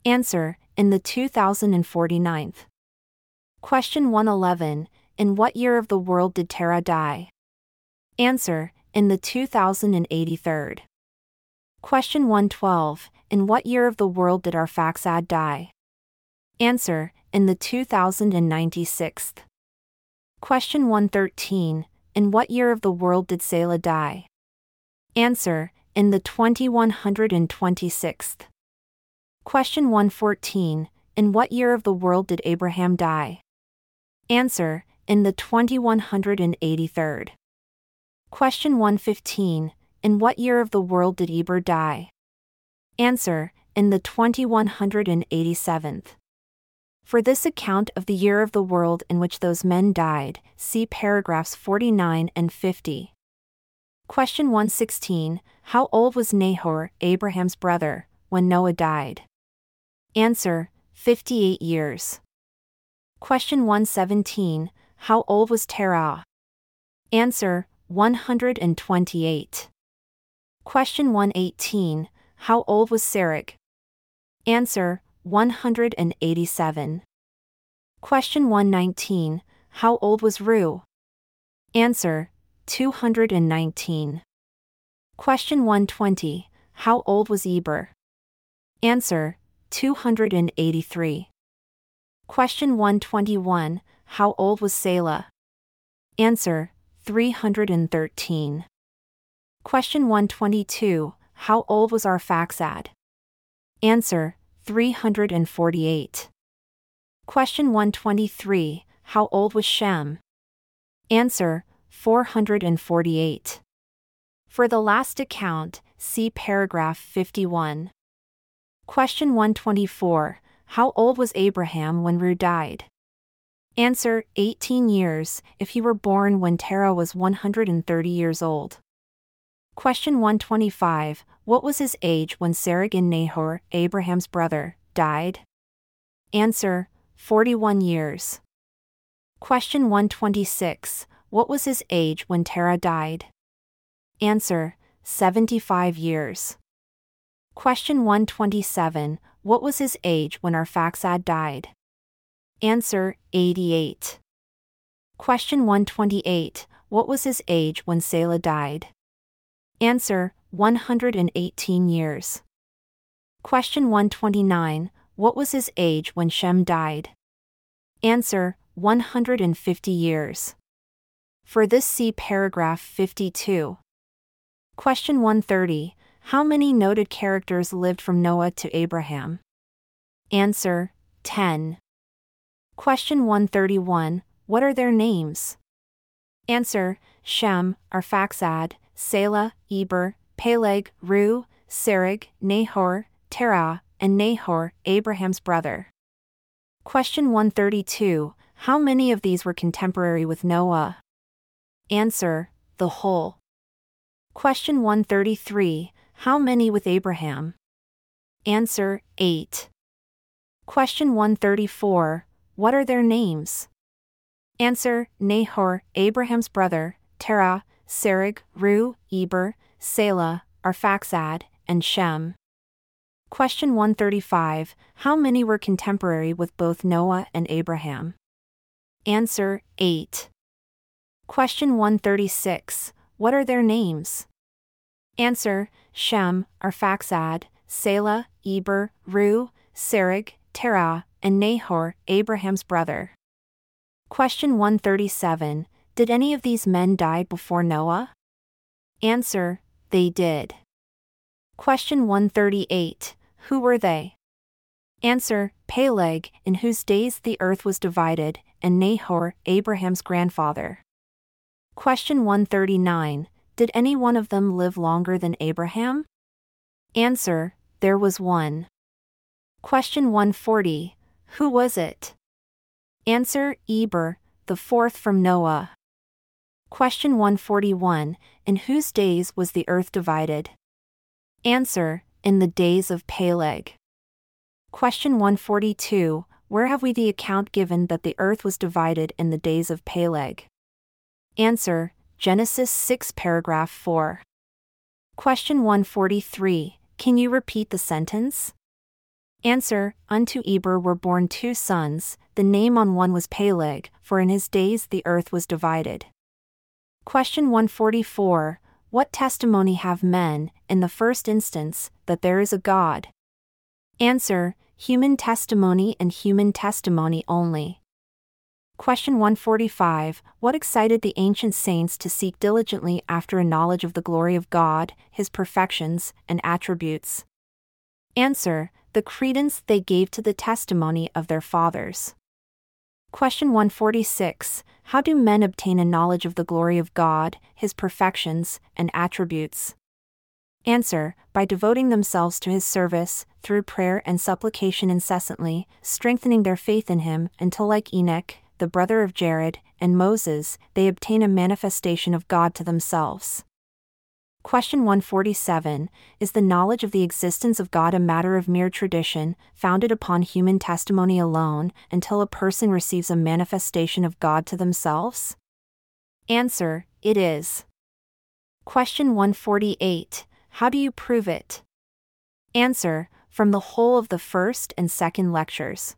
S2: Answer In the 2049th. Question 111 In what year of the world did Terah die? Answer In the 2083rd. Question 112 In what year of the world did our Arphaxad die? Answer In the 2096th. Question 113 In what year of the world did Selah die? Answer In the 2126th. Question 114 In what year of the world did Abraham die? Answer In the 2183rd. Question 115 In what year of the world did Eber die? Answer In the 2187th. For this account of the year of the world in which those men died, see paragraphs 49 and 50. Question 116 How old was Nahor, Abraham's brother, when Noah died? Answer 58 years. Question 117 How old was Terah? Answer 128. Question 118 How old was Serug? Answer 187. Question 119 How old was Reu? Answer 219. Question 120 How old was Eber? Answer 283. Question 121 How old was Selah? Answer 313. Question 122 How old was Arphaxad? Answer 348. Question 123 How old was Shem? Answer 448. For the last account, see paragraph 51. Question 124 How old was Abraham when Reu died? Answer 18 years, if he were born when Terah was 130 years old. Question 125 What was his age when Serug and Nahor, Abraham's brother, died? Answer 41 years. Question 126 What was his age when Terah died? Answer 75 years. Question 127 What was his age when Arphaxad died? Answer 88. Question 128 What was his age when Salah died? Answer 118 years. Question 129 What was his age when Shem died? Answer 150 years. For this, see paragraph 52. Question 130 How many noted characters lived from Noah to Abraham? Answer 10. Question 131 What are their names? Answer Shem, Arphaxad, Salah, Eber, Peleg, Reu, Serug, Nahor, Terah, and Nahor, Abraham's brother. Question 132 How many of these were contemporary with Noah? Answer The whole. Question 133 How many with Abraham? Answer 8. Question 134 what are their names? Answer Nahor, Abraham's brother, Terah, Serug, Reu, Eber, Salah, Arphaxad, and Shem. Question 135 How many were contemporary with both Noah and Abraham? Answer 8. Question 136 What are their names? Answer Shem, Arphaxad, Salah, Eber, Reu, Serug, Terah, and Nahor, Abraham's brother. Question 137 Did any of these men die before Noah? Answer They did. Question 138 Who were they? Answer Peleg, in whose days the earth was divided, and Nahor, Abraham's grandfather. Question 139 Did any one of them live longer than Abraham? Answer There was one. Question 140 who was it? Answer Eber, the fourth from Noah. Question 141 In whose days was the earth divided? Answer In the days of Peleg. Question 142 Where have we the account given that the earth was divided in the days of Peleg? Answer Genesis 6, paragraph 4. Question 143 Can you repeat the sentence? Answer Unto Eber were born two sons, the name on one was Peleg, for in his days the earth was divided. Question 144 What testimony have men, in the first instance, that there is a God? Answer Human testimony and human testimony only. Question 145 What excited the ancient saints to seek diligently after a knowledge of the glory of God, his perfections, and attributes? Answer the credence they gave to the testimony of their fathers. Question 146 How do men obtain a knowledge of the glory of God, His perfections, and attributes? Answer By devoting themselves to His service, through prayer and supplication incessantly, strengthening their faith in Him, until, like Enoch, the brother of Jared, and Moses, they obtain a manifestation of God to themselves. Question 147 Is the knowledge of the existence of God a matter of mere tradition, founded upon human testimony alone, until a person receives a manifestation of God to themselves? Answer It is. Question 148 How do you prove it? Answer From the whole of the first and second lectures.